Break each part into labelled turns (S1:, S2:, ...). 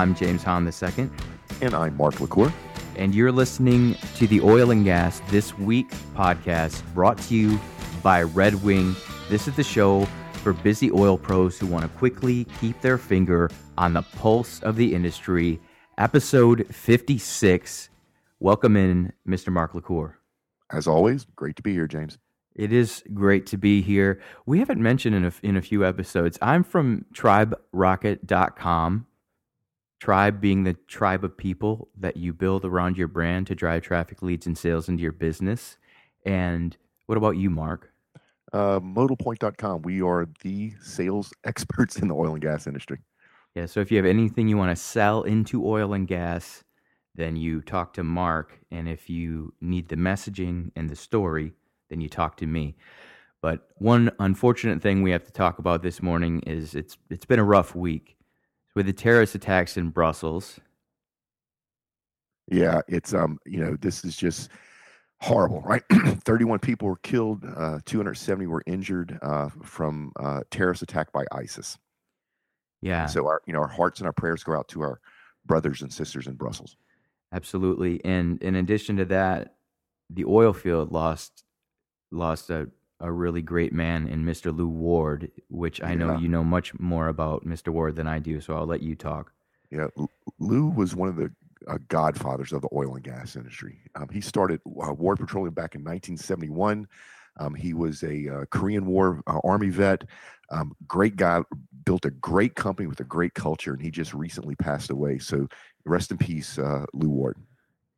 S1: I'm James Hahn II.
S2: And I'm Mark LaCour.
S1: And you're listening to the Oil and Gas This Week podcast brought to you by Red Wing. This is the show for busy oil pros who want to quickly keep their finger on the pulse of the industry. Episode 56. Welcome in, Mr. Mark LaCour.
S2: As always, great to be here, James.
S1: It is great to be here. We haven't mentioned in a, in a few episodes, I'm from triberocket.com. Tribe being the tribe of people that you build around your brand to drive traffic leads and sales into your business. And what about you, Mark?
S2: Uh, modalpoint.com. We are the sales experts in the oil and gas industry.
S1: Yeah. So if you have anything you want to sell into oil and gas, then you talk to Mark. And if you need the messaging and the story, then you talk to me. But one unfortunate thing we have to talk about this morning is it's it's been a rough week with the terrorist attacks in Brussels.
S2: Yeah, it's um, you know, this is just horrible, right? 31 people were killed, uh, 270 were injured uh, from uh, terrorist attack by ISIS.
S1: Yeah.
S2: So our, you know, our hearts and our prayers go out to our brothers and sisters in Brussels.
S1: Absolutely, and in addition to that, the oil field lost lost a, a really great man in Mr. Lou Ward, which I know you know much more about Mr. Ward than I do, so I'll let you talk.
S2: Yeah, Lou was one of the uh, godfathers of the oil and gas industry. Um, he started uh, Ward Petroleum back in 1971. Um, he was a uh, Korean War uh, Army vet, um, great guy, built a great company with a great culture, and he just recently passed away. So rest in peace, uh, Lou Ward.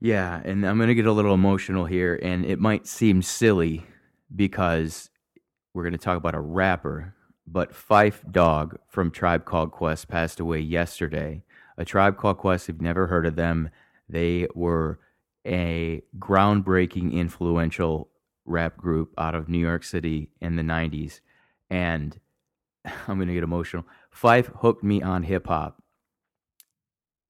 S1: Yeah, and I'm going to get a little emotional here, and it might seem silly because we're going to talk about a rapper, but Phife Dawg from Tribe Called Quest passed away yesterday. A Tribe Called Quest, if you've never heard of them, they were a groundbreaking, influential rap group out of New York City in the 90s. And I'm going to get emotional. Fife hooked me on hip hop.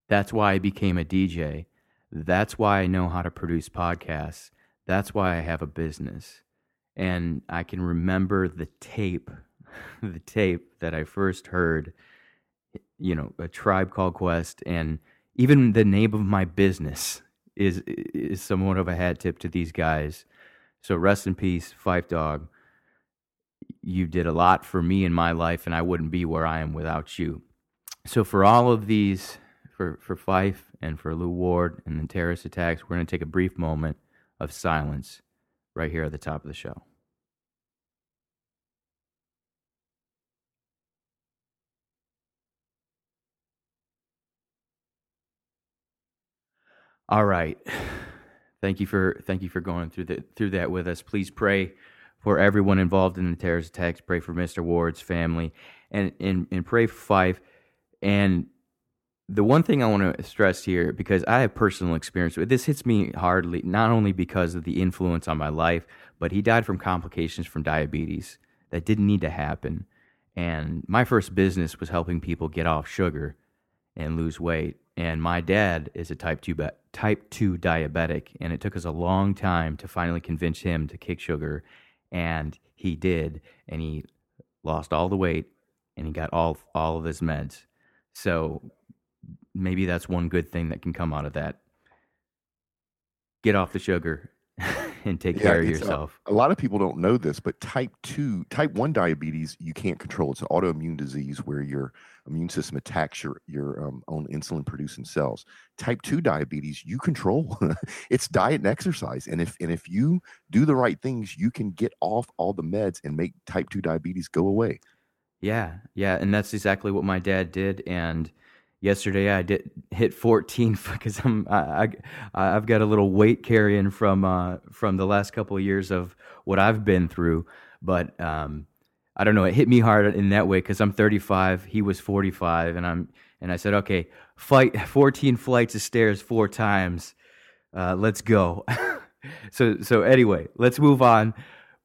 S1: That's why I became a DJ. That's why I know how to produce podcasts. That's why I have a business and I can remember the tape, the tape that I first heard, you know, a tribe called Quest, and even the name of my business is is somewhat of a hat tip to these guys. So rest in peace, Phife Dawg. You did a lot for me in my life, and I wouldn't be where I am without you. So for all of these, for for Phife and for Lou Ward and the terrorist attacks, we're going to take a brief moment of silence right here at the top of the show. All right. Thank you for thank you for going through the through that with us. Please pray for everyone involved in the terrorist attacks. Pray for Mr. Ward's family, and and and pray for Phife. And the one thing I want to stress here, because I have personal experience with this, hits me hardly not only because of the influence on my life, but he died from complications from diabetes that didn't need to happen. And my first business was helping people get off sugar and lose weight. And my dad is a type two type two diabetic, and it took us a long time to finally convince him to kick sugar, and he did, and he lost all the weight, and he got all all of his meds. So maybe that's one good thing that can come out of that. Get off the sugar and take yeah, care of uh, yourself.
S2: A, a, lot of people don't know this, but type 2, type 1 diabetes, you can't control. It's an autoimmune disease where your immune system attacks your, your um, own insulin producing cells. Type 2 diabetes, you control. it's diet and exercise. And if, and if you do the right things, you can get off all the meds and make type 2 diabetes go away.
S1: Yeah. Yeah. And that's exactly what my dad did. And yesterday I did hit 14 because I'm I, I have got a little weight carrying from uh, from the last couple of years of what I've been through, but um, I don't know. It hit me hard in that way because I'm 35, he was 45, and I'm and I said, okay, fight 14 flights of stairs four times. Uh, let's go. so so anyway, let's move on.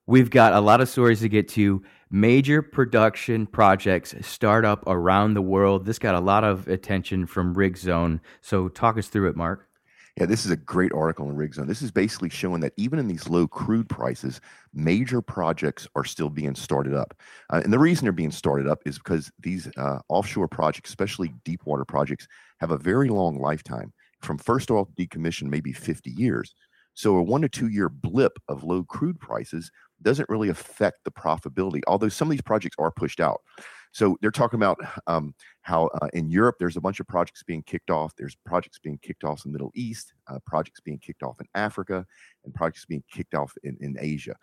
S1: We've got a lot of stories to get to major production projects start up around the world. This got a lot of attention from Rigzone. So talk us through it, Mark.
S2: Yeah, this is a great article in Rigzone. This is basically showing that even in these low crude prices, major projects are still being started up. Uh, and the reason they're being started up is because these uh, offshore projects, especially deep water projects, have a very long lifetime. From first oil decommission, maybe 50 years. So a one to two year blip of low crude prices doesn't really affect the profitability, although some of these projects are pushed out. So they're talking about um, how uh, in Europe there's a bunch of projects being kicked off. There's projects being kicked off in the Middle East, uh, projects being kicked off in Africa, and projects being kicked off in, in Asia.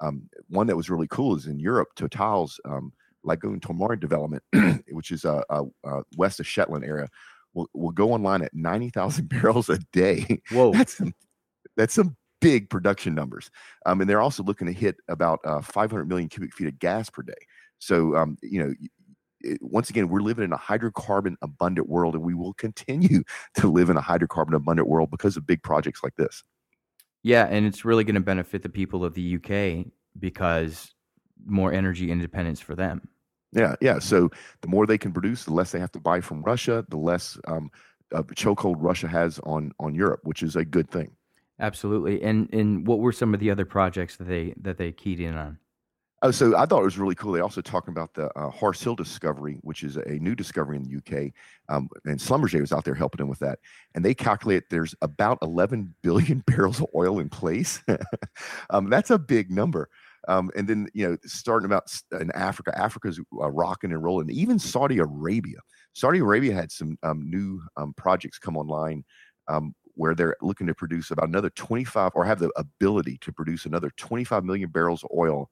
S2: Um, one that was really cool is in Europe, Total's um, Laggan-Tormore development, which is uh, uh, uh, west of Shetland area, will, will go online at 90,000 barrels a day.
S1: Whoa.
S2: That's that's some big production numbers. Um, and they're also looking to hit about uh, 500 million cubic feet of gas per day. So, um, you know, it, once again, we're living in a hydrocarbon abundant world, and we will continue to live in a hydrocarbon abundant world because of big projects like this.
S1: Yeah, and it's really going to benefit the people of the UK because more energy independence for them.
S2: Yeah, yeah. So the more they can produce, the less they have to buy from Russia, the less um, uh, chokehold Russia has on on Europe, which is a good thing.
S1: Absolutely. And and what were some of the other projects that they that they keyed in on?
S2: Oh, so I thought it was really cool. They also talking about the uh, Horse Hill discovery, which is a new discovery in the UK, um, and Schlumberger was out there helping them with that. And they calculate there's about 11 billion barrels of oil in place. um, that's a big number. Um, and then you know, starting about in Africa, Africa's uh, rocking and rolling. Even Saudi Arabia, Saudi Arabia had some um, new um, projects come online um, where they're looking to produce about another 25 or have the ability to produce another 25 million barrels of oil,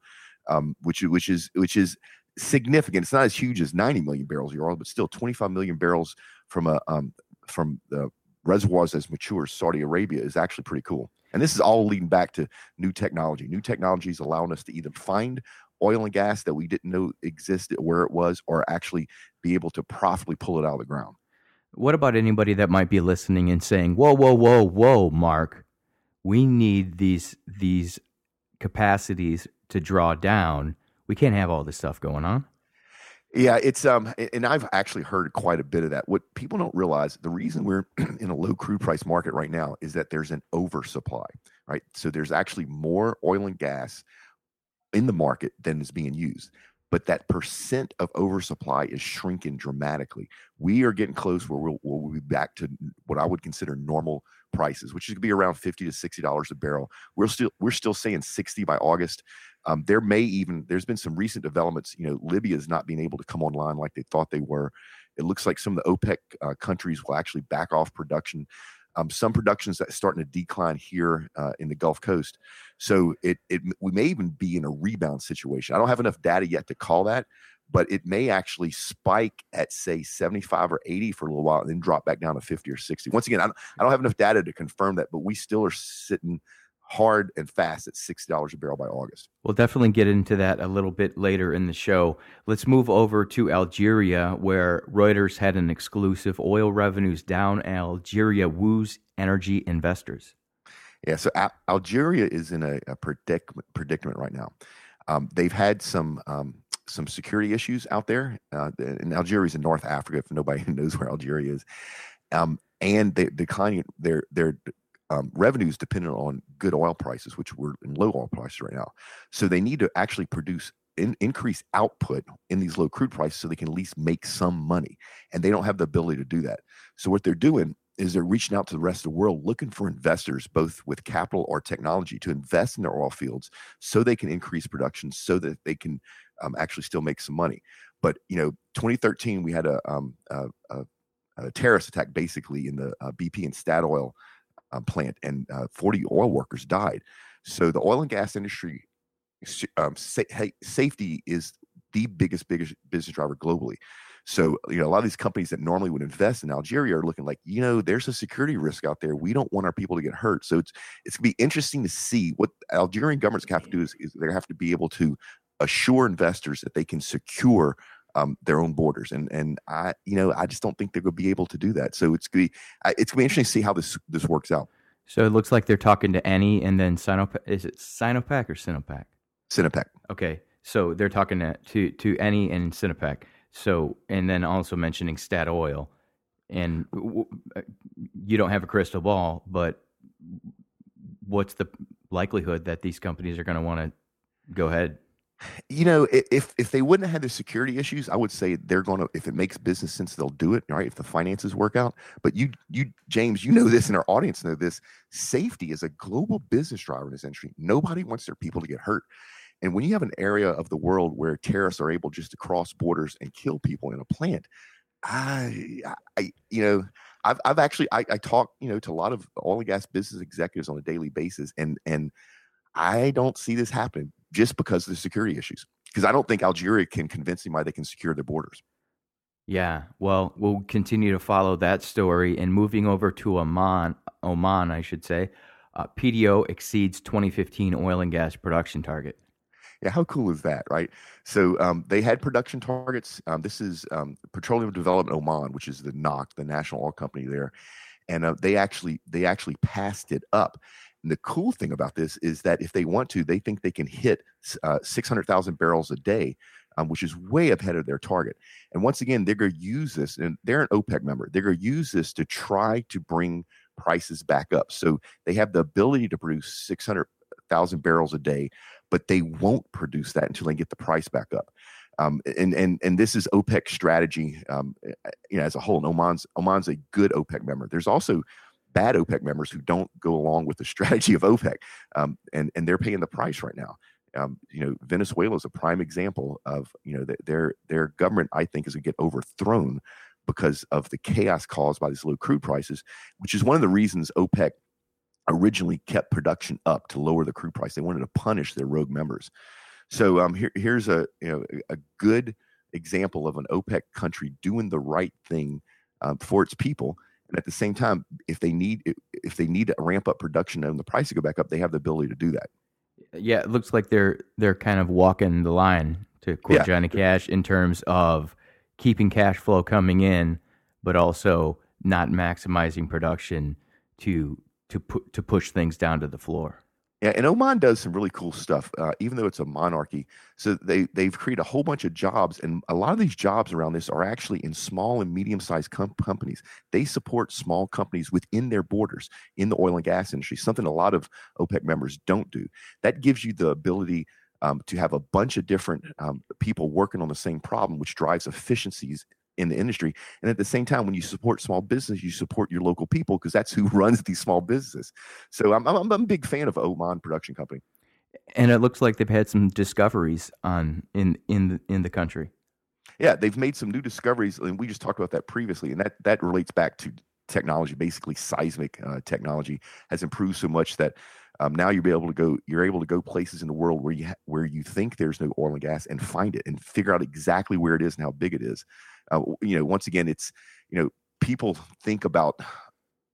S2: um, which which is which is significant. It's not as huge as 90 million barrels of oil, but still 25 million barrels from a um, from the reservoirs as mature as Saudi Arabia is actually pretty cool. And this is all leading back to new technology. New technologies allowing us to either find oil and gas that we didn't know existed where it was, or actually be able to profitably pull it out of the ground.
S1: What about anybody that might be listening and saying, "Whoa, whoa, whoa, whoa, Mark, we need these these capacities to draw down. We can't have all this stuff going on."
S2: Yeah, it's um, and I've actually heard quite a bit of that. What people don't realize, the reason we're in a low crude price market right now is that there's an oversupply, right? So there's actually more oil and gas in the market than is being used but that percent of oversupply is shrinking dramatically. We are getting close where we'll, we'll be back to what I would consider normal prices, which is gonna be around fifty to sixty dollars a barrel. We're still we're still saying sixty by August. Um, there may even there's been some recent developments. You know, Libya is not being able to come online like they thought they were. It looks like some of the OPEC uh, countries will actually back off production. Um, some productions that starting to decline here uh, in the Gulf Coast. So it it we may even be in a rebound situation. I don't have enough data yet to call that, but it may actually spike at say 75 or 80 for a little while and then drop back down to 50 or 60. Once again, I don't, I don't have enough data to confirm that, but we still are sitting hard and fast at $60 a barrel by August.
S1: We'll definitely get into that a little bit later in the show. Let's move over to Algeria, where Reuters had an exclusive oil revenues down. Algeria woos energy investors.
S2: Yeah, so Al- Algeria is in a, a predicament, predicament right now. Um, they've had some um, some security issues out there, uh, and Algeria is in North Africa. If nobody knows where Algeria is, um, and they're declining their their um, revenues dependent on good oil prices, which we're in low oil prices right now. So they need to actually produce in, increase output in these low crude prices so they can at least make some money. And they don't have the ability to do that. So what they're doing is they're reaching out to the rest of the world looking for investors, both with capital or technology, to invest in their oil fields so they can increase production, so that they can um, actually still make some money. But you know, 2013 we had a, um, a, a, a terrorist attack basically in the uh, BP and Statoil um, plant, and uh, 40 oil workers died. So the oil and gas industry um, sa- safety is the biggest biggest business driver globally. So, you know, a lot of these companies that normally would invest in Algeria are looking like, you know, there's a security risk out there. We don't want our people to get hurt. So it's it's gonna be interesting to see what Algerian governments have to do is, is they have to be able to assure investors that they can secure um, their own borders. And and I, you know, I just don't think they're going to be able to do that. So it's going to be it's going to be interesting to see how this this works out.
S1: So it looks like they're talking to Eni and then Sinopec. Is it Sinopec or Sinopec?
S2: Sinopec.
S1: Okay, so they're talking to to, to and Sinopec. So and then also mentioning Statoil And uh, you don't have a crystal ball, but what's the likelihood that these companies are going to want to go ahead
S2: you know, if if they wouldn't have had the security issues, I would say they're going to. If it makes business sense, they'll do it. Right? If the finances work out. But you, you, James, you know this, and our audience know this. Safety is a global business driver in this industry. Nobody wants their people to get hurt. And when you have an area of the world where terrorists are able just to cross borders and kill people in a plant, I, I you know, I've I've actually I, I talk you know to a lot of oil and gas business executives on a daily basis, and and I don't see this happening just because of the security issues. Because I don't think Algeria can convince them why they can secure their borders.
S1: Yeah, well, we'll continue to follow that story. And moving over to Oman, Oman, I should say, uh, PDO exceeds 2015 oil and gas production target.
S2: Yeah, how cool is that, right? So um, they had production targets. Um, this is um, Petroleum Development Oman, which is the NOC, the national oil company there, and uh, they actually they actually passed it up. And the cool thing about this is that if they want to, they think they can hit uh, 600,000 barrels a day, um, which is way ahead of their target. And once again, they're going to use this, and they're an OPEC member. They're going to use this to try to bring prices back up. So they have the ability to produce 600,000 barrels a day, but they won't produce that until they get the price back up. Um, and and and this is OPEC strategy, um, eh, eh, you know, as a whole. And Oman's Oman's a good OPEC member. There's also bad OPEC members who don't go along with the strategy of OPEC, um, and and they're paying the price right now. Um, you know, Venezuela is a prime example of you know their their government. I think is going to get overthrown because of the chaos caused by these low crude prices, which is one of the reasons OPEC originally kept production up to lower the crude price. They wanted to punish their rogue members. So um, here, here's a you know a good example of an OPEC country doing the right thing um, for its people and at the same time, if they need if they need to ramp up production and the price to go back up, they have the ability to do that.
S1: Yeah, it looks like they're they're kind of walking the line to quote yeah. Johnny Cash in terms of keeping cash flow coming in, but also not maximizing production to to put to push things down to the floor.
S2: Yeah, and Oman does some really cool stuff, uh, even though it's a monarchy. So they they've created a whole bunch of jobs, and a lot of these jobs around this are actually in small and medium sized com- companies. They support small companies within their borders in the oil and gas industry, something a lot of OPEC members don't do. That gives you the ability um, to have a bunch of different um, people working on the same problem, which drives efficiencies in the industry. And at the same time, when you support small business, you support your local people because that's who runs these small businesses. So I'm, I'm, I'm a big fan of Oman Production Company.
S1: And it looks like they've had some discoveries on in in the, in the country.
S2: Yeah, they've made some new discoveries, and we just talked about that previously, and that that relates back to technology. Basically, seismic uh, technology has improved so much that um, now you'll be able to go. You're able to go places in the world where you ha- where you think there's no oil and gas and find it and figure out exactly where it is and how big it is uh, you know, once again, it's you know, people think about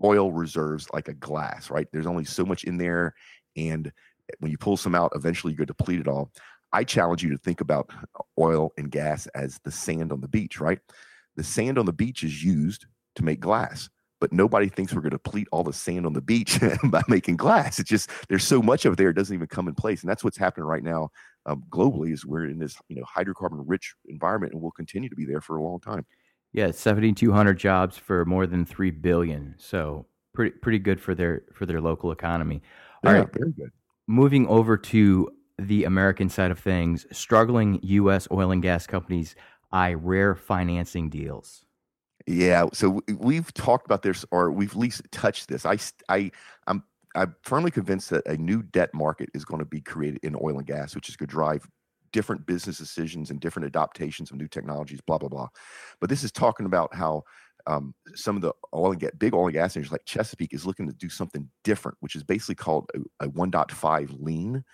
S2: oil reserves like a glass, right? There's only so much in there, and when you pull some out, eventually you go deplete it all. I challenge you to think about oil and gas as the sand on the beach, right? The sand on the beach is used to make glass, but nobody thinks we're going to deplete all the sand on the beach by making glass. It's just there's so much of it there, it doesn't even come in place, and that's what's happening right now um, globally is we're in this you know hydrocarbon rich environment and we'll continue to be there for a long time.
S1: Yeah, seventy two hundred jobs for more than three billion. So pretty pretty good for their for their local economy.
S2: All yeah, right, very good.
S1: Moving over to the American side of things, struggling U.S. oil and gas companies eye rare financing deals.
S2: Yeah, so we've talked about this, or we've at least touched this. I, I, I'm I'm firmly convinced that a new debt market is going to be created in oil and gas, which is going to drive different business decisions and different adaptations of new technologies, blah blah blah. But this is talking about how um, some of the oil and big oil and gas industries like Chesapeake is looking to do something different, which is basically called a, a 1.5 lien.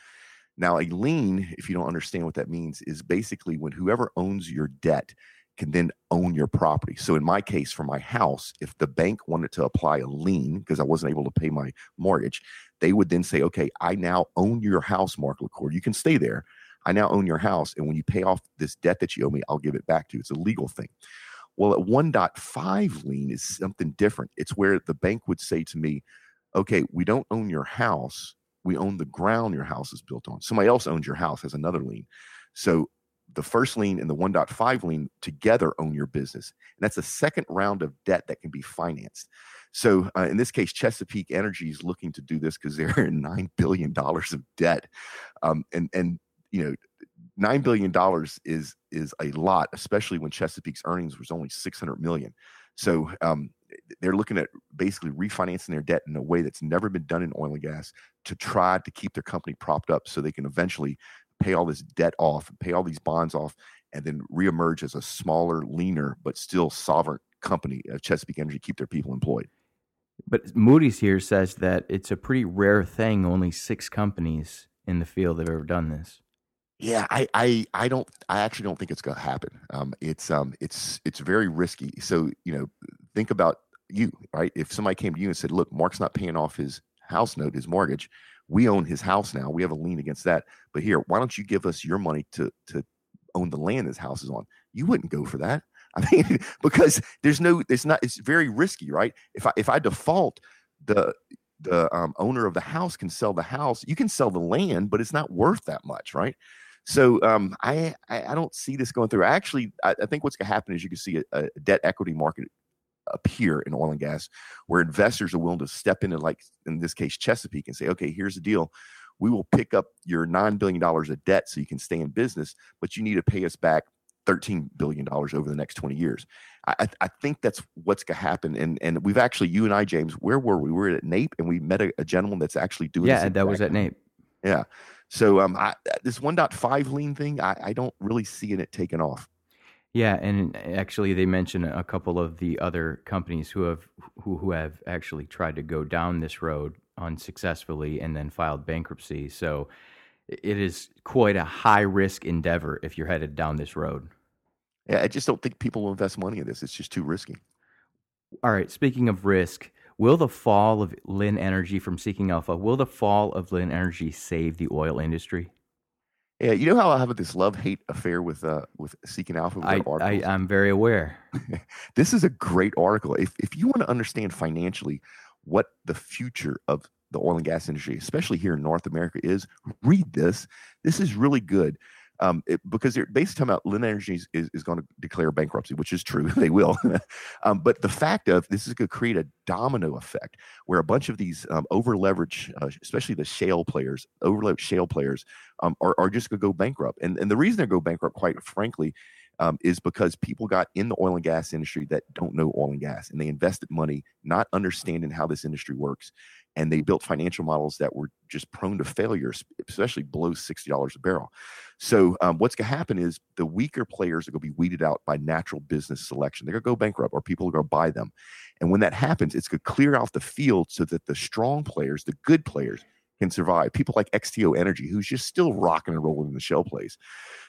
S2: Now, a lien, if you don't understand what that means, is basically when whoever owns your debt can then own your property. So in my case, for my house, if the bank wanted to apply a lien because I wasn't able to pay my mortgage, they would then say, okay, I now own your house, Mark LaCour. You can stay there. I now own your house. And when you pay off this debt that you owe me, I'll give it back to you. It's a legal thing. Well, at 1.5 lien is something different. It's where the bank would say to me, okay, we don't own your house. We own the ground your house is built on. Somebody else owns your house, has another lien. So the first lien and the 1.5 lien together own your business. And that's a second round of debt that can be financed. So uh, in this case, Chesapeake Energy is looking to do this because they're in nine billion dollars of debt, um, and and you know, nine billion dollars is is a lot, especially when Chesapeake's earnings was only six hundred million. So um, they're looking at basically refinancing their debt in a way that's never been done in oil and gas to try to keep their company propped up so they can eventually pay all this debt off, pay all these bonds off, and then reemerge as a smaller, leaner, but still sovereign company, uh, Chesapeake Energy, keep their people employed.
S1: But Moody's here says that it's a pretty rare thing. Only six companies in the field have ever done this.
S2: Yeah, I, I, I don't, I actually don't think it's going to happen. Um, it's, um, it's, it's very risky. So, you know, think about you, right? If somebody came to you and said, "Look, Mark's not paying off his house note, his mortgage. We own his house now. We have a lien against that. But here, why don't you give us your money to to own the land his house is on?" You wouldn't go for that. I mean, because there's no, it's not, it's very risky, right? If I if I default, the the um, owner of the house can sell the house. You can sell the land, but it's not worth that much, right? So um, I, I, don't see this going through. Actually, I, I think what's going to happen is you can see a, a, debt equity market appear in oil and gas, where investors are willing to step in and, like in this case, Chesapeake, and say, "Okay, here's the deal. We will pick up your nine billion dollars of debt so you can stay in business, but you need to pay us back $13 billion over the next 20 years. I, I think that's what's going to happen. And, and we've actually, you and I, James, where were we? We were at NAPE and we met a, a gentleman that's actually doing
S1: Yeah, that was at NAPE.
S2: Yeah. So um, I, this 1.5 lien thing, I, I don't really see it taking off.
S1: Yeah, and actually, they mention a couple of the other companies who have who, who have actually tried to go down this road unsuccessfully and then filed bankruptcy. So it is quite a high risk endeavor if you're headed down this road.
S2: Yeah, I just don't think people will invest money in this. It's just too risky.
S1: All right. Speaking of risk, will the fall of Linn Energy from Seeking Alpha, will the fall of Linn Energy save the oil industry?
S2: Yeah, you know how I have this love hate affair with uh with Seeking Alpha. With
S1: I, I I'm very aware.
S2: this is a great article. If if you want to understand financially what the future of the oil and gas industry, especially here in North America, is read this. This is really good. Um, it, because they're basically talking about Linn Energy is, is, going to declare bankruptcy, which is true. they will. um, but the fact of this is going to create a domino effect where a bunch of these um, over leverage, uh, especially the shale players, over shale players, um, are, are just going to go bankrupt. And, and the reason they go bankrupt, quite frankly, um, is because people got in the oil and gas industry that don't know oil and gas and they invested money not understanding how this industry works and they built financial models that were just prone to failure, especially below $60 a barrel. So, um, what's going to happen is the weaker players are going to be weeded out by natural business selection. They're going to go bankrupt or people are going to buy them. And when that happens, it's going to clear out the field so that the strong players, the good players, can survive. People like XTO Energy, who's just still rocking and rolling in the shale plays.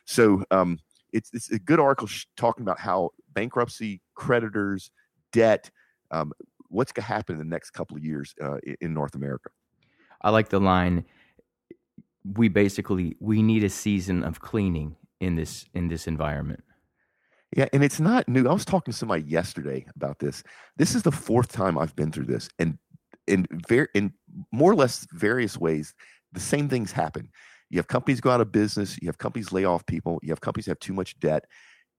S2: So, um, it's, it's a good article talking about how bankruptcy, creditors, debt, um, what's going to happen in the next couple of years uh, in North America.
S1: I like the line. We basically we need a season of cleaning in this in this environment.
S2: Yeah, and it's not new. I was talking to somebody yesterday about this. This is the fourth time I've been through this, and in very in more or less various ways, the same things happen. You have companies go out of business. You have companies lay off people. You have companies have too much debt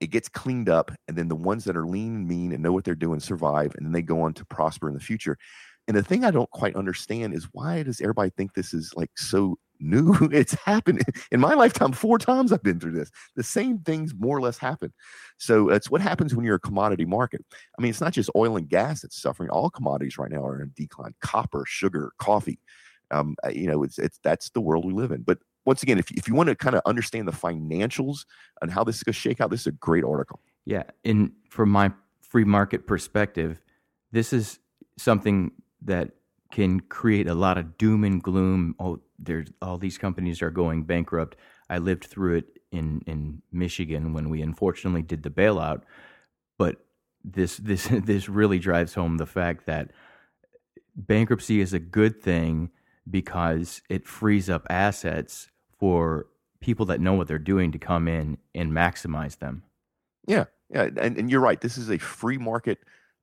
S2: it gets cleaned up and then the ones that are lean and mean and know what they're doing survive and then they go on to prosper in the future. And the thing i don't quite understand is why does everybody think this is like so new? It's happened in my lifetime four times i've been through this. The same things more or less happen. So it's what happens when you're a commodity market. I mean it's not just oil and gas that's suffering. All commodities right now are in decline. Copper sugar coffee. Um, you know it's it's that's the world we live in. But once again, if, if you want to kind of understand the financials and how this is going to shake out, this is a great article.
S1: Yeah. And from my free market perspective, this is something that can create a lot of doom and gloom. Oh, there's all these companies are going bankrupt. I lived through it in, in Michigan when we unfortunately did the bailout. But this this this really drives home the fact that bankruptcy is a good thing because it frees up assets for people that know what they're doing to come in and maximize them.
S2: Yeah, yeah, and, and you're right. This is a free market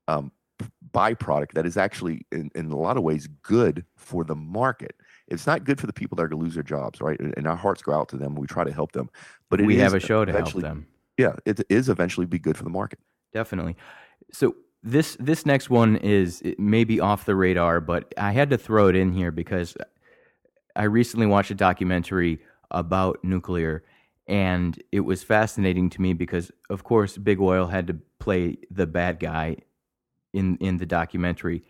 S2: um, byproduct that is actually, in, in a lot of ways, good for the market. It's not good for the people that are going to lose their jobs, right? And, our hearts go out to them. We try to help them, but it
S1: we have a show to help them.
S2: Yeah, it is eventually be good for the market.
S1: Definitely. So this this next one is it may be off the radar, but I had to throw it in here because I recently watched a documentary about nuclear, and it was fascinating to me because, of course, Big Oil had to play the bad guy in in the documentary,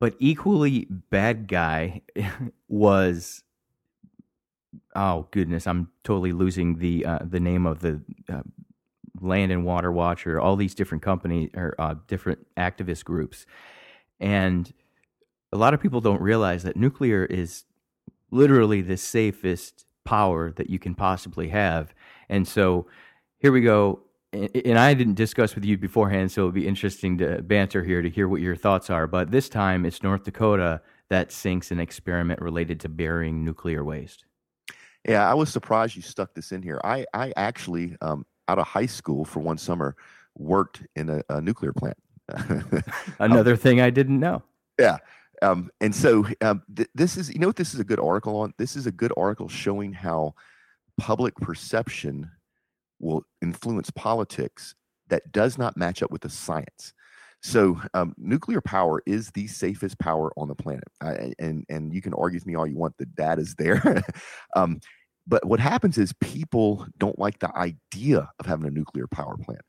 S1: but equally bad guy was. Oh goodness, I'm totally losing the uh, the name of the uh, Land and Water Watcher, all these different companies or uh, different activist groups, and a lot of people don't realize that nuclear is literally the safest power that you can possibly have. And so here we go. And I didn't discuss with you beforehand, so it'll be interesting to banter here to hear what your thoughts are. But this time it's North Dakota that sinks an experiment related to burying nuclear waste.
S2: Yeah, I was surprised you stuck this in here. I I actually um, out of high school for one summer worked in a, a nuclear plant.
S1: Another thing I didn't know.
S2: Um, and so um, th- this is you know what this is a good article on. This is a good article showing how public perception will influence politics that does not match up with the science. So um, nuclear power is the safest power on the planet, I, and and you can argue with me all you want. The data's there. um, but what happens is people don't like the idea of having a nuclear power plant.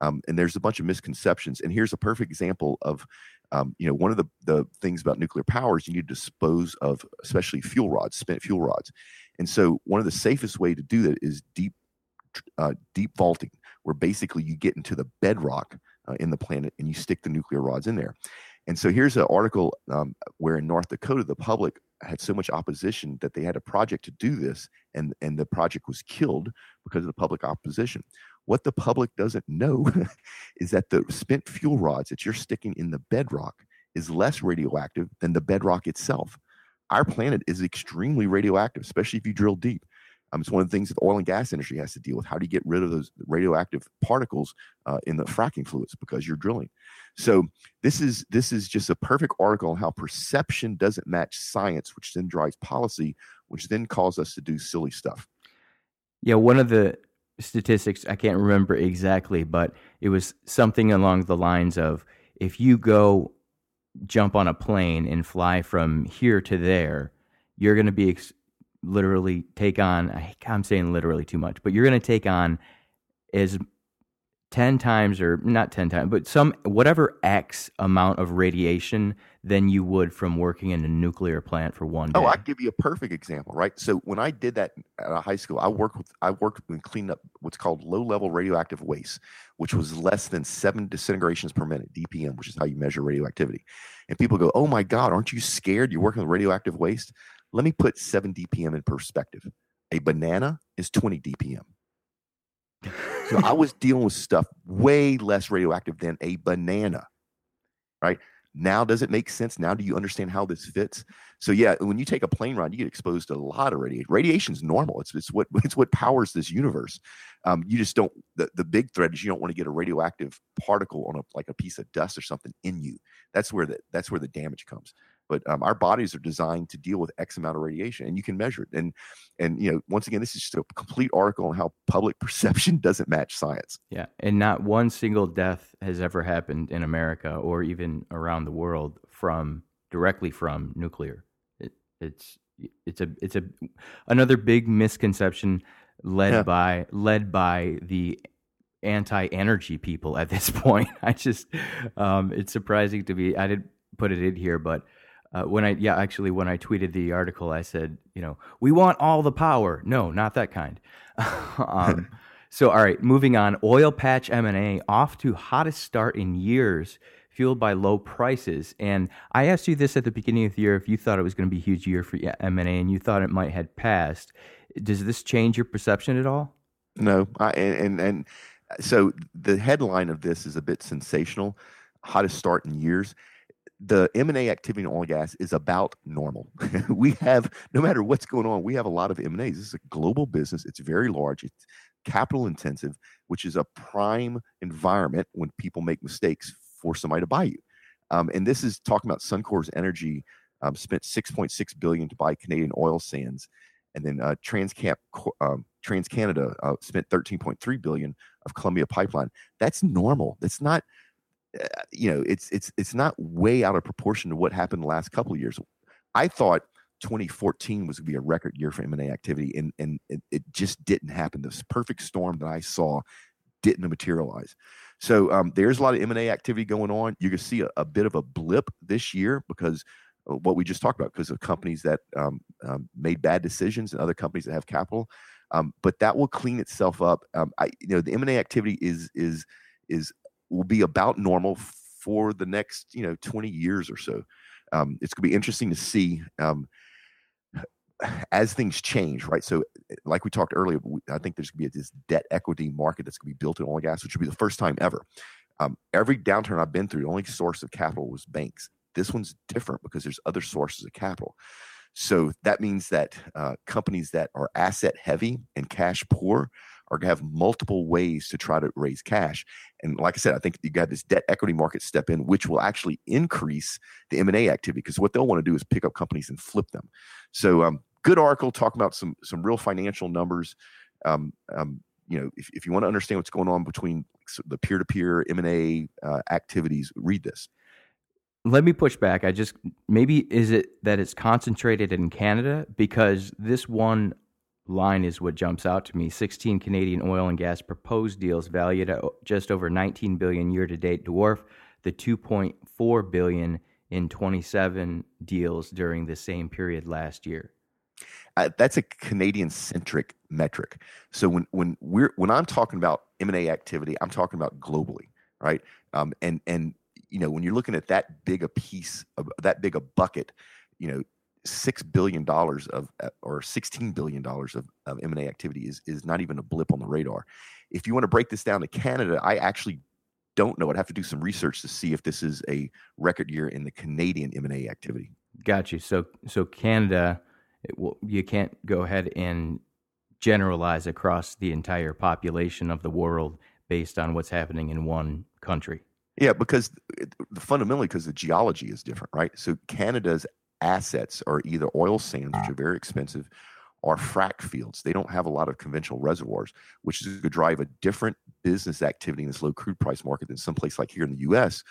S2: Um, and there's a bunch of misconceptions. And here's a perfect example of, um, you know, one of the, the things about nuclear power is you need to dispose of, especially fuel rods, spent fuel rods. And so one of the safest way to do that is deep, uh, deep vaulting, where basically you get into the bedrock uh, in the planet and you stick the nuclear rods in there. And so here's an article um, where in North Dakota, the public had so much opposition that they had a project to do this, and and the project was killed because of the public opposition. What the public doesn't know is that the spent fuel rods that you're sticking in the bedrock is less radioactive than the bedrock itself. Our planet is extremely radioactive, especially if you drill deep. Um, it's one of the things that the oil and gas industry has to deal with. How do you get rid of those radioactive particles uh, in the fracking fluids because you're drilling? So this is this is just a perfect article on how perception doesn't match science, which then drives policy, which then calls us to do silly stuff.
S1: Yeah, one of the statistics I can't remember exactly, but it was something along the lines of if you go jump on a plane and fly from here to there, you're going to be ex- literally take on. I, I'm saying literally too much, but you're going to take on as 10 times or not 10 times, but some whatever X amount of radiation than you would from working in a nuclear plant for one oh, day.
S2: Oh, I give you a perfect example, right? So when I did that at a high school, I worked with I worked and cleaned up what's called low level radioactive waste, which was less than seven disintegrations per minute (DPM), which is how you measure radioactivity. And people go, "Oh my God, aren't you scared? You're working with radioactive waste." Let me put seven DPM in perspective. A banana is 20 DPM. So I was dealing with stuff way less radioactive than a banana, right? Now, does it make sense? Now, do you understand how this fits? So, yeah, when you take a plane ride, you get exposed to a lot of radiation. Radiation is normal. It's, it's what it's what powers this universe. Um, you just don't. The, the big threat is you don't want to get a radioactive particle on a like a piece of dust or something in you. That's where the that's where the damage comes. But um, our bodies are designed to deal with X amount of radiation, and you can measure it. And and you know, once again, this is just a complete article on how public perception doesn't match science.
S1: Yeah, and not one single death has ever happened in America or even around the world from directly from nuclear. It, it's it's a it's a another big misconception led
S2: Yeah.
S1: by led by the anti-energy people at this point. I just um, it's surprising to me. I didn't put it in here, but uh, when I yeah actually when I tweeted the article, I said you know we want all the power. No, not that kind. um, so all right, moving on. Oil patch M and A off to hottest start in years, fueled by low prices. And I asked you this at the beginning of the year if you thought it was going to be a huge year for M and A, and you thought it might had passed. Does this change your perception at all?
S2: No, I, and, and and so the headline of this is a bit sensational. Hottest start in years. The M and A activity in oil and gas is about normal. we have, no matter what's going on, we have a lot of M and A's. This is a global business. It's very large. It's capital intensive, which is a prime environment when people make mistakes for somebody to buy you. Um, and this is talking about Suncor's energy um, spent 6.6 billion to buy Canadian oil sands, and then uh, Transcap um, TransCanada uh, spent 13.3 billion of Columbia Pipeline. That's normal. That's not, you know, it's it's it's not way out of proportion to what happened the last couple of years. I thought 2014 was going to be a record year for M&A activity, and and it, it just didn't happen. This perfect storm that I saw didn't materialize. So um, there's a lot of M&A activity going on. You can see a, a bit of a blip this year because what we just talked about because of companies that um, um, made bad decisions and other companies that have capital. Um, but that will clean itself up. Um, I, you know, the M and A activity is is is will be about normal for the next you know 20 years or so. Um, it's going to be interesting to see um, as things change, right? So, like we talked earlier, I think there's going to be this debt equity market that's going to be built in oil and gas, which will be the first time ever. Um, every downturn I've been through, the only source of capital was banks. This one's different because there's other sources of capital. So that means that uh, companies that are asset heavy and cash poor are going to have multiple ways to try to raise cash. And like I said, I think you got this debt equity market step in, which will actually increase the M and A activity because what they'll want to do is pick up companies and flip them. So, um, good article talking about some some real financial numbers. Um, um, you know, if, if you want to understand what's going on between the peer to peer M and A uh, activities, read this
S1: let me push back. I just maybe is it that it's concentrated in Canada because this one line is what jumps out to me. 16 Canadian oil and gas proposed deals valued at just over 19 billion year to date dwarf the 2.4 billion in 27 deals during the same period last year.
S2: Uh, that's a Canadian centric metric. So when when we're when I'm talking about M&A activity, I'm talking about globally, right? Um, and and you know, when you're looking at that big a piece of that big a bucket, you know, six billion dollars of uh, or sixteen billion dollars of, of M and A activity is is not even a blip on the radar. If you want to break this down to Canada, I actually don't know. I'd have to do some research to see if this is a record year in the Canadian M and A activity.
S1: Got you. So so Canada, will, you can't go ahead and generalize across the entire population of the world based on what's happening in one country.
S2: Yeah, because fundamentally, because the geology is different, right? So Canada's assets are either oil sands, which are very expensive, or frac fields. They don't have a lot of conventional reservoirs, which is to drive a different business activity in this low crude price market than someplace like here in the U.S.,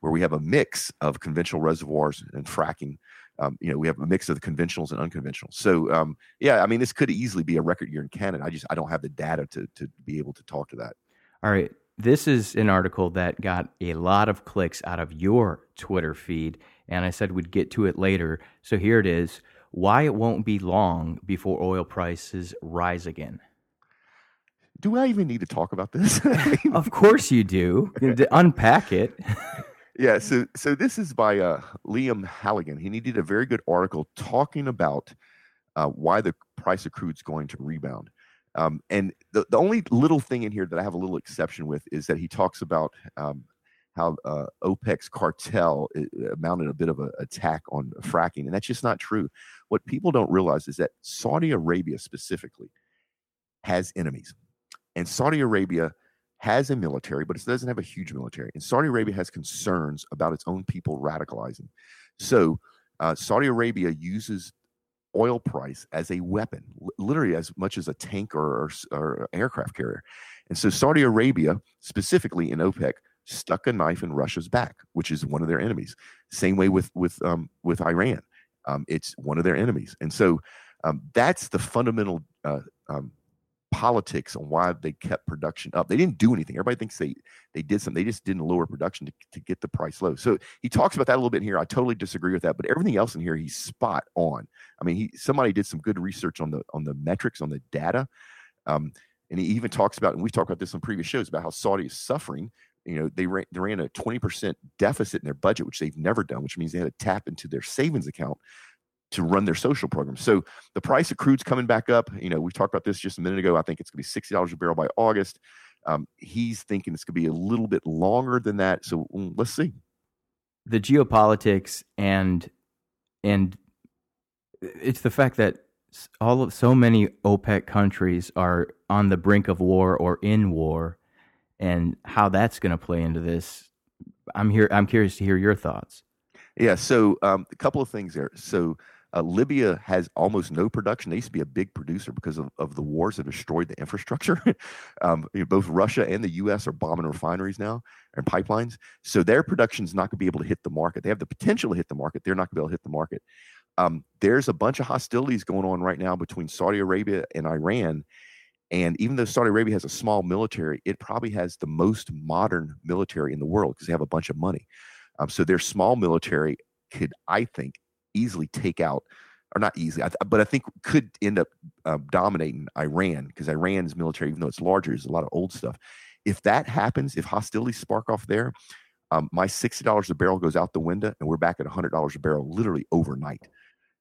S2: where we have a mix of conventional reservoirs and fracking. Um, you know, we have a mix of the conventionals and unconventional. So, um, yeah, I mean, this could easily be a record year in Canada. I just I don't have the data to to be able to talk to that.
S1: All right this is an article that got a lot of clicks out of your Twitter feed, and I said we'd get to it later. So here it is why it won't be long before oil prices rise again.
S2: Do I even need to talk about this?
S1: of course you do. Unpack it.
S2: yeah, so so this is by uh, Liam Halligan. He needed a very good article talking about uh, why the price of crude is going to rebound. Um, and the, the only little thing in here that I have a little exception with is that he talks about um, how uh, OPEC's cartel uh, mounted a bit of an attack on fracking. And that's just not true. What people don't realize is that Saudi Arabia specifically has enemies. And Saudi Arabia has a military, but it doesn't have a huge military. And Saudi Arabia has concerns about its own people radicalizing. So uh, Saudi Arabia uses oil price as a weapon, literally as much as a tank or, or, or aircraft carrier. And so Saudi Arabia, specifically in OPEC, stuck a knife in Russia's back, which is one of their enemies. Same way with with um, with Iran, um, it's one of their enemies, and so um, that's the fundamental uh, um, politics on why they kept production up. They didn't do anything. Everybody thinks they they did something. They just didn't lower production to, to get the price low. So he talks about that a little bit here. I totally disagree with that, but everything else in here he's spot on. I mean, he somebody did some good research on the on the metrics on the data. Um, and he even talks about, and we've talked about this on previous shows about how Saudi is suffering. You know, they ran they ran a 20% deficit in their budget, which they've never done, which means they had to tap into their savings account to run their social program. So the price of crude's coming back up. You know, we talked about this just a minute ago. I think it's going to be sixty dollars a barrel by August. Um, he's thinking it's going to be a little bit longer than that. So mm, let's see.
S1: The geopolitics and and it's the fact that all of so many OPEC countries are on the brink of war or in war, and how that's going to play into this. I'm here. I'm curious to hear your thoughts.
S2: Yeah. So um, a couple of things there. So uh, Libya has almost no production. They used to be a big producer because of, of the wars that destroyed the infrastructure. um, both Russia and the U.S. are bombing refineries now and pipelines. So their production is not going to be able to hit the market. They have the potential to hit the market. They're not going to be able to hit the market. Um, there's a bunch of hostilities going on right now between Saudi Arabia and Iran. And even though Saudi Arabia has a small military, it probably has the most modern military in the world because they have a bunch of money. Um, so their small military could, I think, easily take out, or not easily, but I think could end up um, dominating Iran because Iran's military, even though it's larger, is a lot of old stuff. If that happens, if hostilities spark off there, um, my sixty dollars a barrel goes out the window, and we're back at hundred dollars a barrel literally overnight.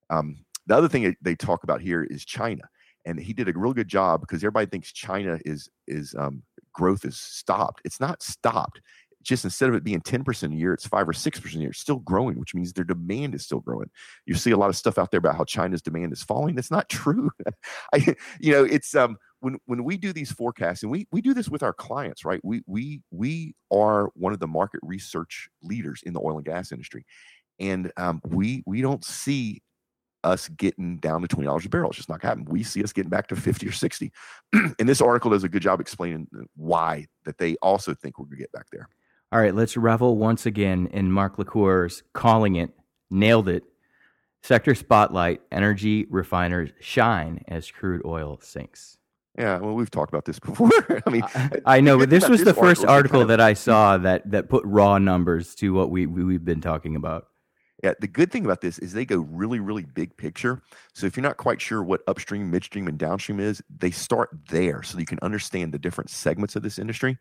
S2: Um, the other thing they talk about here is China, and he did a real good job because everybody thinks China is is um, growth is stopped. It's not stopped just instead of it being 10% a year, it's five or 6% a year. It's still growing, which means their demand is still growing. You see a lot of stuff out there about how China's demand is falling. That's not true. I, you know, it's, um, when, when we do these forecasts and we, we do this with our clients, right? We, we, we are one of the market research leaders in the oil and gas industry. And um, we, we don't see us getting down to twenty dollars a barrel. It's just not gonna happen. We see us getting back to fifty or sixty. and this article does a good job explaining why that they also think we're gonna get back there.
S1: All right, let's revel once again in Mark LaCour's calling it, nailed it. Sector spotlight, energy refiners shine as crude oil sinks.
S2: Yeah, well, we've talked about this before. I mean,
S1: I, I know, but this was this the first article, article kind of, that I saw that that put raw numbers to what we, we we've been talking about.
S2: Yeah, the good thing about this is they go really, really big picture. So if you're not quite sure what upstream, midstream, and downstream is, they start there so you can understand the different segments of this industry.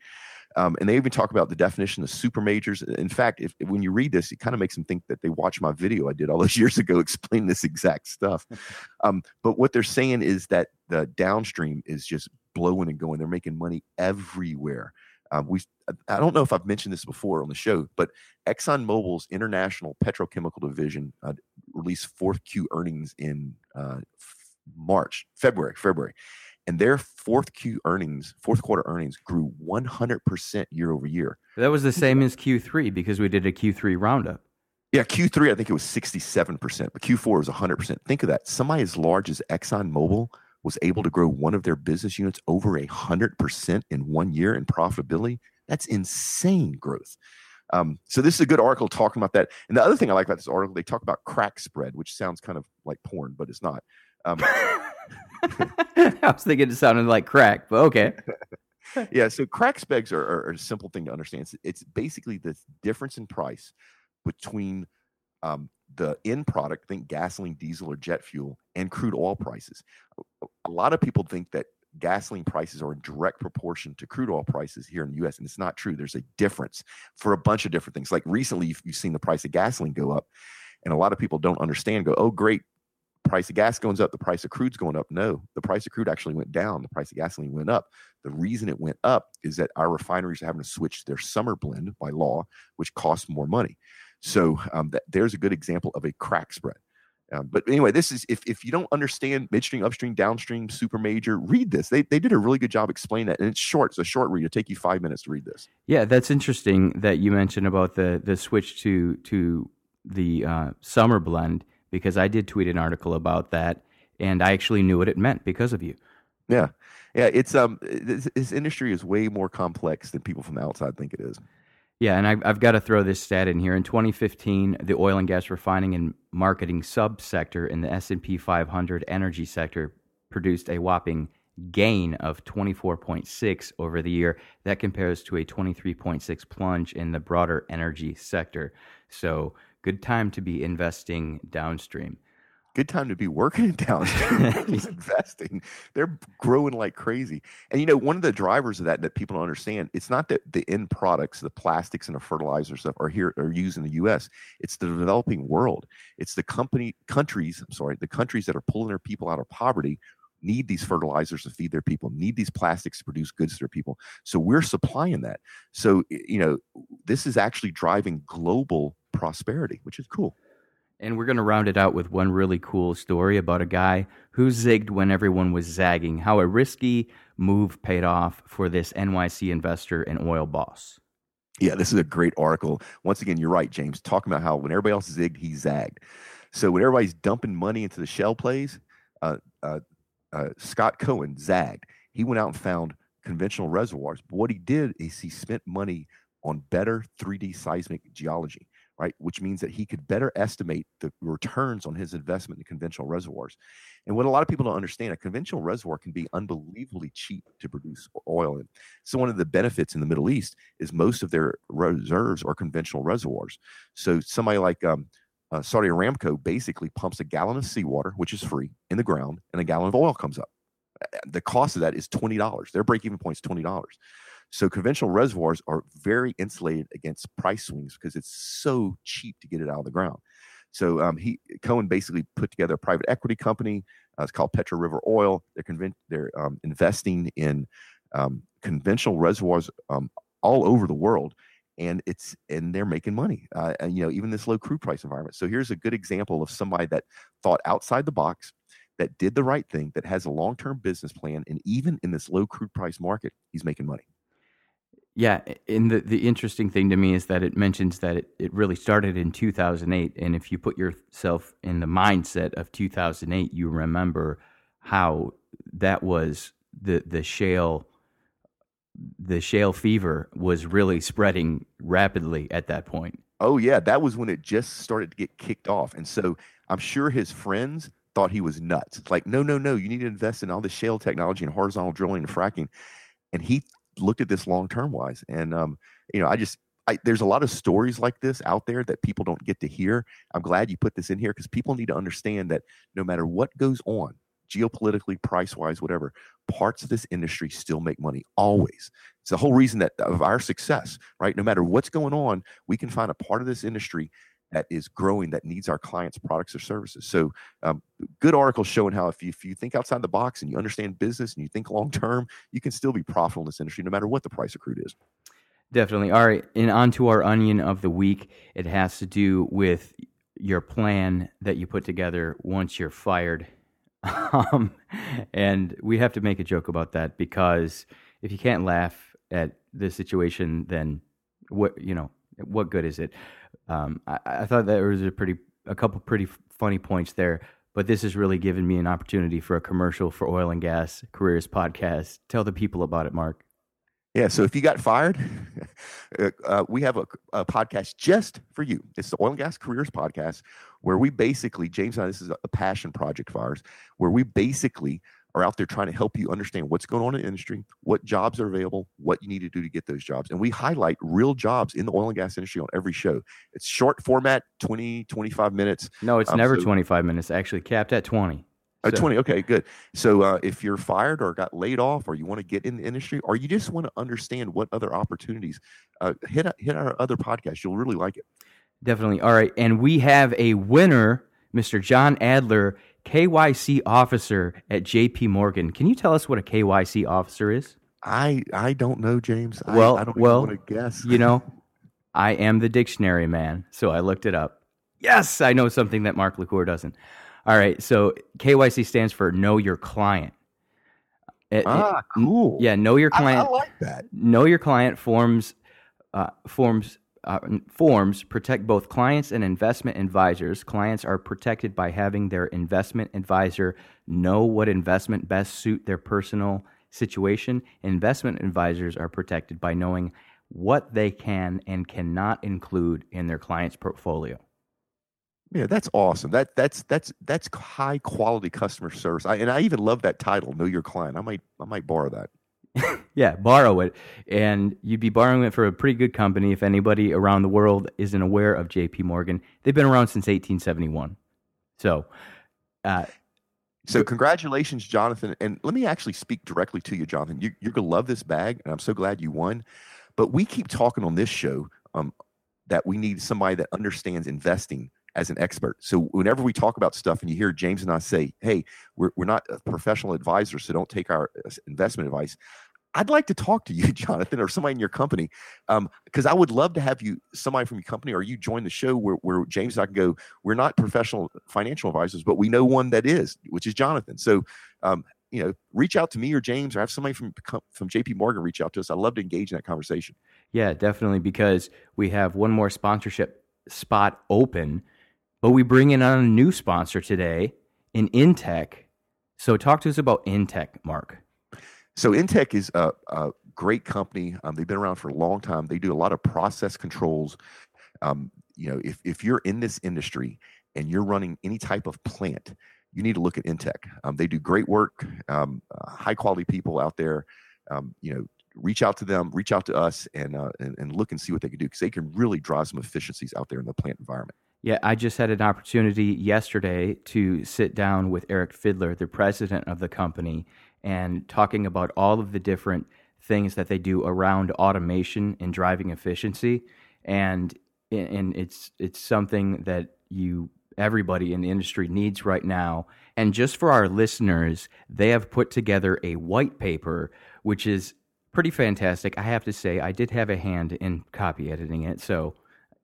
S2: Um, and they even talk about the definition of super majors. In fact, if, when you read this, it kind of makes them think that they watch my video I did all those years ago explaining this exact stuff. Um, but what they're saying is that the downstream is just blowing and going. They're making money everywhere. Um, we I don't know if I've mentioned this before on the show, but ExxonMobil's international petrochemical division uh, released fourth Q earnings in uh, March, February, February, and their fourth Q earnings, fourth quarter earnings grew 100% year over year.
S1: That was the same as Q3 because we did a Q3 roundup.
S2: Yeah, Q3, I think it was 67%, but Q4 was 100%. Think of that. Somebody as large as ExxonMobil was able to grow one of their business units over a 100% in one year in profitability. That's insane growth. Um, so this is a good article talking about that. And the other thing I like about this article, they talk about crack spread, which sounds kind of like porn, but it's not. Um,
S1: I was thinking it sounded like crack, but okay.
S2: yeah, so crack spreads are, are, are, a simple thing to understand. It's, it's, basically the difference in price between um, the end product, think gasoline, diesel, or jet fuel, and crude oil prices. A lot of people think that gasoline prices are in direct proportion to crude oil prices here in the US, and it's not true. There's a difference for a bunch of different things. Like recently, you've, seen the price of gasoline go up, and a lot of people don't understand, go, oh, great, price of gas goes up, the price of crude's going up. No, the price of crude actually went down. The price of gasoline went up. The reason it went up is that our refineries are having to switch their summer blend by law, which costs more money. So um, that, there's a good example of a crack spread. Um, but anyway, this is if, if you don't understand midstream, upstream, downstream, super major, read this. They, they did a really good job explaining that, and it's short. It's a short read. It'll take you five minutes to read this.
S1: Yeah, that's interesting that you mentioned about the the switch to to the uh, summer blend because I did tweet an article about that, and I actually knew what it meant because of you.
S2: Yeah, yeah. It's um, this, this industry is way more complex than people from the outside think it is.
S1: Yeah, and I, I've got to throw this stat in here. In 2015, the oil and gas refining and marketing subsector in the S&P 500 energy sector produced a whopping gain of 24.6 over the year. That compares to a 23.6 plunge in the broader energy sector. So good time to be investing downstream.
S2: Good time to be working in downstream. investing. They're growing like crazy. And you know, one of the drivers of that that people don't understand, it's not that the end products, the plastics and the fertilizer stuff are here are used in the US. It's the developing world. It's the company countries, I'm sorry, the countries that are pulling their people out of poverty need these fertilizers to feed their people, need these plastics to produce goods to their people. So we're supplying that. So, you know, this is actually driving global prosperity, which is cool.
S1: And we're going to round it out with one really cool story about a guy who zigged when everyone was zagging, how a risky move paid off for this NYC investor and oil boss.
S2: Yeah, this is a great article. Once again, you're right, James, talking about how when everybody else zigged, he zagged. So when everybody's dumping money into the shale plays, uh, uh, uh, Scott Cohen zagged. He went out and found conventional reservoirs. But what he did is he spent money on better 3D seismic geology, right? Which means that he could better estimate the returns on his investment in conventional reservoirs. And what a lot of people don't understand, a conventional reservoir can be unbelievably cheap to produce oil in. So one of the benefits in the Middle East is most of their reserves are conventional reservoirs. So somebody like um, uh, Saudi Aramco basically pumps a gallon of seawater, which is free, in the ground, and a gallon of oil comes up. The cost of that is twenty dollars. Their break-even point is twenty dollars. So conventional reservoirs are very insulated against price swings because it's so cheap to get it out of the ground. So um, he Cohen basically put together a private equity company. Uh, it's called Petro River Oil. They're convinced they're um, investing in um, conventional reservoirs um, all over the world, and it's and they're making money. Uh, and you know even this low crude price environment. So here's a good example of somebody that thought outside the box, that did the right thing, that has a long term business plan, and even in this low crude price market, he's making money.
S1: Yeah, and the, the interesting thing to me is that it mentions that it, it really started in 2008. And if you put yourself in the mindset of 2008, you remember how that was the, the shale the shale fever was really spreading rapidly at that point.
S2: Oh yeah, that was when it just started to get kicked off. And so I'm sure his friends thought he was nuts. It's like, no, no, no, you need to invest in all this shale technology and horizontal drilling and fracking. And he looked at this long term wise. And um, you know, I just I, there's a lot of stories like this out there that people don't get to hear. I'm glad you put this in here because people need to understand that no matter what goes on, geopolitically, price wise, whatever, parts of this industry still make money always. It's the whole reason that of our success, right? No matter what's going on, we can find a part of this industry that is growing that needs our clients' products or services. So, um, good article showing how if you, if you think outside the box and you understand business and you think long term, you can still be profitable in this industry no matter what the price of crude is.
S1: Definitely. All right. And on to our onion of the week. It has to do with your plan that you put together once you're fired. Um, and we have to make a joke about that because if you can't laugh at the situation, then what, you know, what good is it? Um, I, I, thought there was a pretty, a couple pretty funny points there, but this has really given me an opportunity for a commercial for Oil and Gas Careers podcast. Tell the people about it, Mark.
S2: Yeah, so if you got fired, uh, uh, we have a, a, podcast just for you. It's the Oil and Gas Careers Podcast, where we basically, James and I, this is a passion project of ours, where we basically are out there trying to help you understand what's going on in the industry, what jobs are available, what you need to do to get those jobs. And we highlight real jobs in the oil and gas industry on every show. It's short format, 20, 25 minutes.
S1: No, it's um, never so, 25 minutes, actually capped at 20.
S2: Uh, 20. Okay, good. So uh, if you're fired or got laid off or you want to get in the industry or you just want to understand what other opportunities, uh, hit, hit our other podcast. You'll really like it.
S1: Definitely. All right. And we have a winner, Mr. John Adler KYC officer at JP Morgan. Can you tell us what a KYC officer is?
S2: I I don't know, James.
S1: Well,
S2: I, I don't
S1: well,
S2: want to guess.
S1: you know, I am the dictionary man, so I looked it up. Yes, I know something that Mark LaCour doesn't. All right, so KYC stands for Know Your Client.
S2: It, ah, it, cool.
S1: Yeah, Know Your Client. I,
S2: I like that.
S1: Know Your Client forms uh, forms uh, forms protect both clients and investment advisors. Clients are protected by having their investment advisor know what investment best suit their personal situation. Investment advisors are protected by knowing what they can and cannot include in their client's portfolio.
S2: Yeah, that's awesome. That that's that's that's high quality customer service. I, and I even love that title, "Know Your Client." I might I might borrow that.
S1: yeah, borrow it. And you'd be borrowing it for a pretty good company if anybody around the world isn't aware of JP Morgan. They've been around since 1871. So, uh,
S2: so congratulations, Jonathan. And let me actually speak directly to you, Jonathan. You, are going to love this bag, and I'm so glad you won. But we keep talking on this show um, that we need somebody that understands investing as an expert. So whenever we talk about stuff and you hear James and I say, hey, we're, we're not professional advisors, so don't take our uh, investment advice. I'd like to talk to you, Jonathan, or somebody in your company, because um, I would love to have you, somebody from your company, or you join the show where, where James and I can go. We're not professional financial advisors, but we know one that is, which is Jonathan. So, um, you know, reach out to me or James or have somebody from from JP Morgan reach out to us. I'd love to engage in that conversation.
S1: Yeah, definitely because we have one more sponsorship spot open, but we bring in on a new sponsor today in Intech. So talk to us about Intech, Mark.
S2: So Intech is a, a great company. Um, they've been around for a long time. They do a lot of process controls. Um, you know, if if you're in this industry and you're running any type of plant, you need to look at Intech. Um, they do great work, um, uh, high quality people out there. Um, you know, reach out to them, reach out to us, and, uh, and, and look and see what they can do because they can really drive some efficiencies out there in the plant environment.
S1: Yeah, I just had an opportunity yesterday to sit down with Eric Fidler, the president of the company, and talking about all of the different things that they do around automation and driving efficiency. And and it's it's something that you everybody in the industry needs right now. And just for our listeners, they have put together a white paper, which is pretty fantastic. I have to say, I did have a hand in copy editing it, so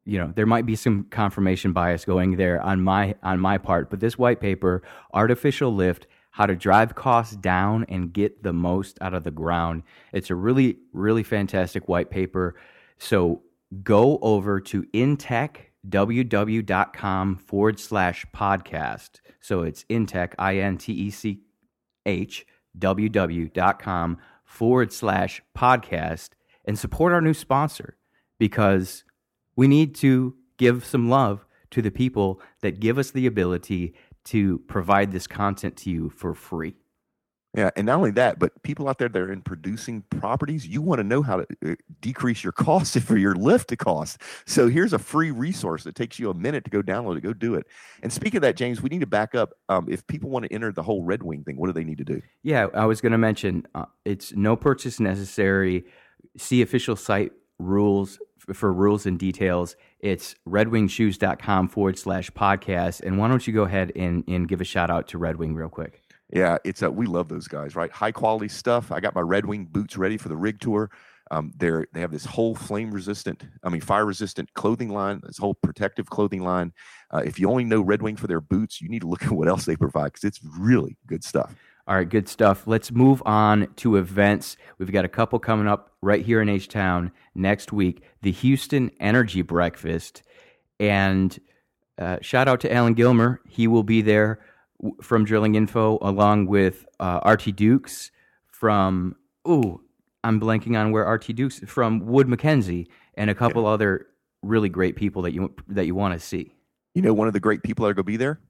S1: you know there might be some confirmation bias going there on my on my part. But this white paper, artificial lift, how to drive costs down and get the most out of the ground. It's a really really fantastic white paper. So go over to Intech www.com forward slash podcast. So it's Intech, I N T E C H, www.com forward slash podcast and support our new sponsor because we need to give some love to the people that give us the ability to provide this content to you for free.
S2: Yeah, and not only that, but people out there that are in producing properties, you want to know how to uh, decrease your costs for your lift to cost. So here's a free resource that takes you a minute to go download it, go do it. And speaking of that, James, we need to back up. Um, if people want to enter the whole Red Wing thing, what do they need to do?
S1: Yeah, I was going to mention uh, it's no purchase necessary. See official site rules for rules and details. It's redwingshoes.com forward slash podcast. And why don't you go ahead and, and give a shout out to Red Wing real quick?
S2: Yeah, it's a, we love those guys, right? High quality stuff. I got my Red Wing boots ready for the rig tour. Um, they're they have this whole flame resistant, I mean fire resistant clothing line, this whole protective clothing line. Uh, if you only know Red Wing for their boots, you need to look at what else they provide because it's really good stuff.
S1: All right, good stuff. Let's move on to events. We've got a couple coming up right here in H Town next week. The Houston Energy Breakfast, and uh, shout out to Alan Gilmer. He will be there from Drilling Info, along with uh, RT Dukes from. Ooh, I'm blanking on where RT Dukes from Wood Mackenzie and a couple yeah. other really great people that you that you want to see.
S2: You know, one of the great people that are going to be there.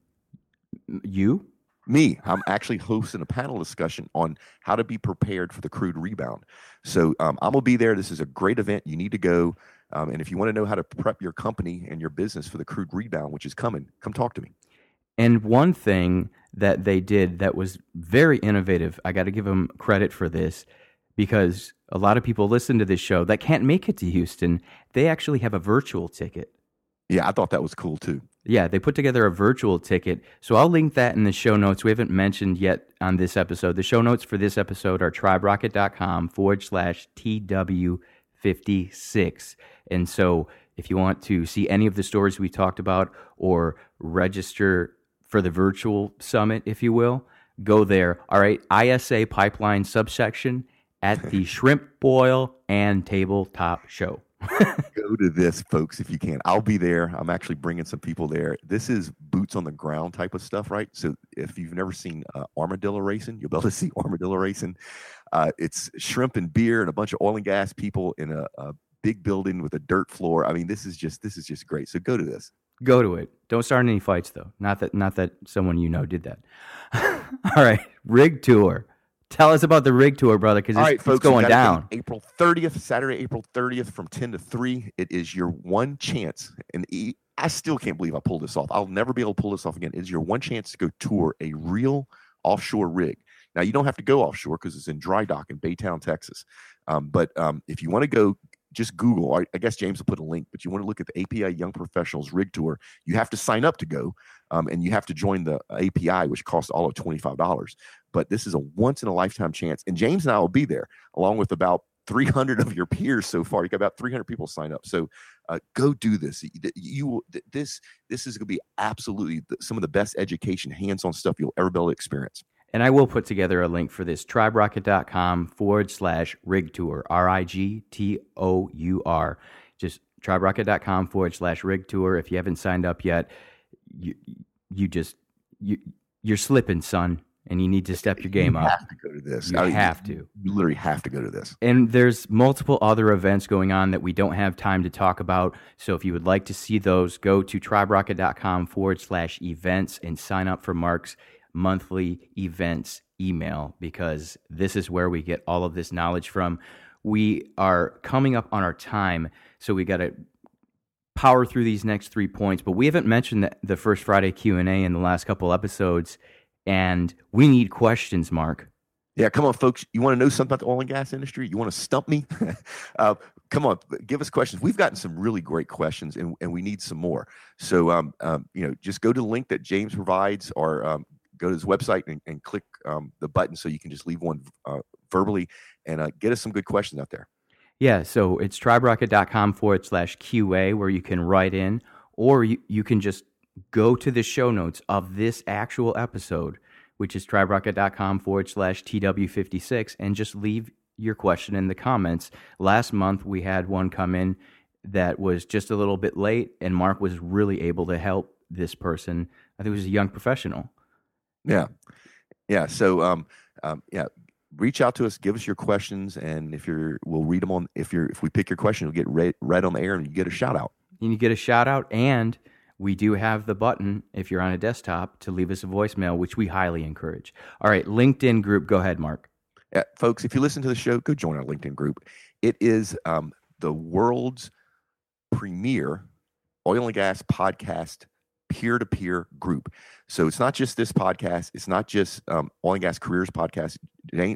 S1: You.
S2: Me, I'm actually hosting a panel discussion on how to be prepared for the crude rebound. So um, I'm gonna be there. This is a great event. You need to go. Um, and if you want to know how to prep your company and your business for the crude rebound, which is coming, come talk to me.
S1: And one thing that they did that was very innovative, I got to give them credit for this because a lot of people listen to this show that can't make it to Houston. They actually have a virtual ticket.
S2: Yeah, I thought that was cool too.
S1: Yeah, they put together a virtual ticket. So I'll link that in the show notes. We haven't mentioned yet on this episode. The show notes for this episode are triberocket.com forward slash TW56. And so if you want to see any of the stories we talked about or register for the virtual summit, if you will, go there. All right, ISA pipeline subsection at the Shrimp Boil and Tabletop Show.
S2: go to this, folks, if you can. I'll be there. I'm actually bringing some people there. This is boots on the ground type of stuff, right? So if you've never seen uh, armadillo racing, you'll be able to see armadillo racing. Uh, it's shrimp and beer and a bunch of oil and gas people in a, a big building with a dirt floor. I mean, this is just this is just great. So go to this.
S1: Go to it. Don't start any fights though. Not that not that someone you know did that. All right, rig tour. Tell us about the rig tour, brother, because it's, right, folks, it's going down.
S2: April 30th, Saturday, April 30th from 10 to 3. It is your one chance. And I still can't believe I pulled this off. I'll never be able to pull this off again. It is your one chance to go tour a real offshore rig. Now, you don't have to go offshore because it's in dry dock in Baytown, Texas. Um, but um, if you want to go just Google. I, I, guess James will put a link, but you want to look at the API Young Professionals Rig Tour. You have to sign up to go, um, and you have to join the API, which costs all of twenty five dollars. But this is a once in a lifetime chance, and James and I will be there along with about 300 of your peers so far. You got about 300 people sign up. So uh, go do this. You this this is going to be absolutely some of the best education, hands on stuff you'll ever be able to experience.
S1: And I will put together a link for this triberocket.com forward slash rig tour, R I G T O U R. Just triberocket.com forward slash rig tour. If you haven't signed up yet, you, you just, you, you're slipping, son, and you need to step your game
S2: you
S1: up.
S2: have to go to this.
S1: You
S2: oh, I
S1: have to.
S2: You literally have to go to this.
S1: And there's multiple other events going on that we don't have time to talk about. So if you would like to see those, go to triberocket.com forward slash events and sign up for Mark's monthly events email because this is where we get all of this knowledge from. We are coming up on our time, so we got to power through these next three points. But we haven't mentioned the, first Friday Q and A in the last couple episodes, and we need questions, Mark.
S2: Yeah, come on, folks. You want to know something about the oil and gas industry? You want to stump me? uh, come on, give us questions. We've gotten some really great questions, and, and we need some more. So, um, um, you know, just go to the link that James provides, or um, go to his website and, and click um, the button so you can just leave one uh, verbally and uh, get us some good questions out there.
S1: Yeah, so it's triberocket.com forward slash QA where you can write in, or you, you can just go to the show notes of this actual episode, which is triberocket.com forward slash TW56, and just leave your question in the comments. Last month, we had one come in that was just a little bit late, and Mark was really able to help this person. I think it was a young professional.
S2: Yeah, yeah. So, um, um, yeah, reach out to us, give us your questions, and if you're, we'll read them on. If you're, if we pick your question, you'll get read, read on the air, and you get a shout out.
S1: And you get a shout out, and we do have the button if you're on a desktop to leave us a voicemail, which we highly encourage. All right, LinkedIn group. Go ahead, Mark.
S2: Yeah, folks, if you listen to the show, go join our LinkedIn group. It is um, the world's premier oil and gas podcast peer to peer group. So it's not just this podcast, it's not just um, Oil and Gas Careers podcast.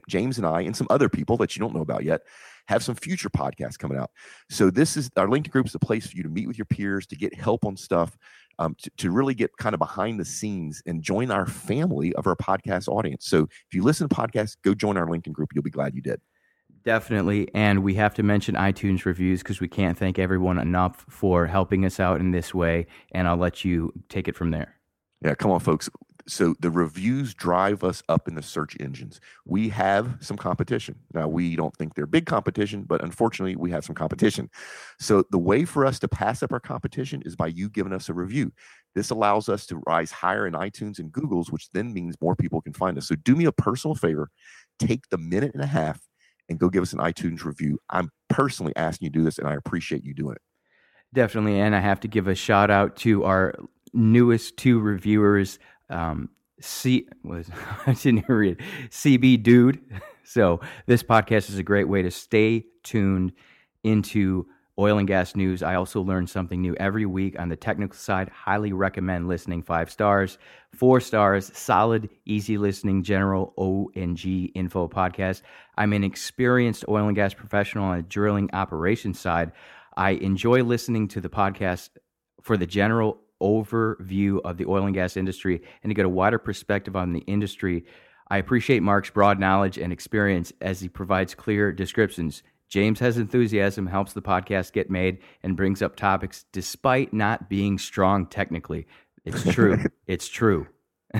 S2: James and I, and some other people that you don't know about yet, have some future podcasts coming out. So this is our LinkedIn group is a place for you to meet with your peers, to get help on stuff, um, to, to really get kind of behind the scenes and join our family of our podcast audience. So if you listen to podcasts, go join our LinkedIn group. You'll be glad you did.
S1: Definitely. And we have to mention iTunes reviews because we can't thank everyone enough for helping us out in this way. And I'll let you take it from there.
S2: Yeah, come on, folks. So the reviews drive us up in the search engines. We have some competition. Now, we don't think they're big competition, but unfortunately, we have some competition. So the way for us to pass up our competition is by you giving us a review. This allows us to rise higher in iTunes and Google's, which then means more people can find us. So do me a personal favor, take the minute and a half and go give us an iTunes review. I'm personally asking you to do this, and I appreciate you doing it.
S1: Definitely. And I have to give a shout out to our newest two reviewers. Um, C was I didn't read CB Dude. So this podcast is a great way to stay tuned into oil and gas news. I also learn something new every week on the technical side. Highly recommend listening. Five stars, four stars, solid, easy listening, general ONG info podcast. I'm an experienced oil and gas professional on the drilling operations side. I enjoy listening to the podcast for the general overview of the oil and gas industry and to get a wider perspective on the industry. I appreciate Mark's broad knowledge and experience as he provides clear descriptions. James has enthusiasm, helps the podcast get made, and brings up topics despite not being strong technically. It's true. it's true.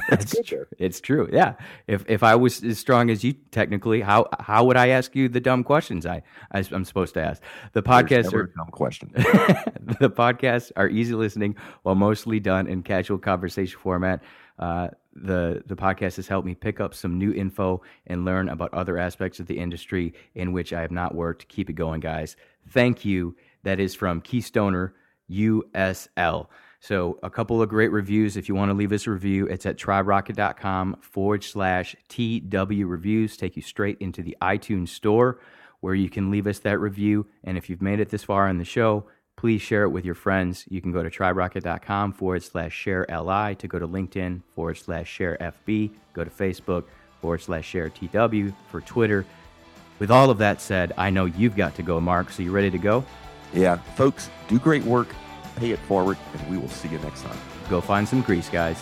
S2: That's good.
S1: It's true. Yeah. If if I was as strong as you technically, how how would I ask you the dumb questions I, I am supposed to ask? The podcasts are
S2: dumb question.
S1: the podcasts are easy listening while mostly done in casual conversation format. Uh, the the podcast has helped me pick up some new info and learn about other aspects of the industry in which I have not worked. Keep it going, guys. Thank you. That is from Keystoner USL. So, a couple of great reviews. If you want to leave us a review, it's at triberocket.com forward slash TW reviews. Take you straight into the iTunes store where you can leave us that review. And if you've made it this far in the show, please share it with your friends. You can go to triberocket.com forward slash share LI to go to LinkedIn forward slash share FB, go to Facebook forward slash share TW for Twitter. With all of that said, I know you've got to go, Mark. So you ready to go?
S2: Yeah, folks, do great work pay it forward, and we will see you next time.
S1: Go find some grease, guys.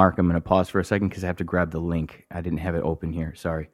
S1: Mark, I'm going to pause for a second because I have to grab the link. I didn't have it open here. Sorry.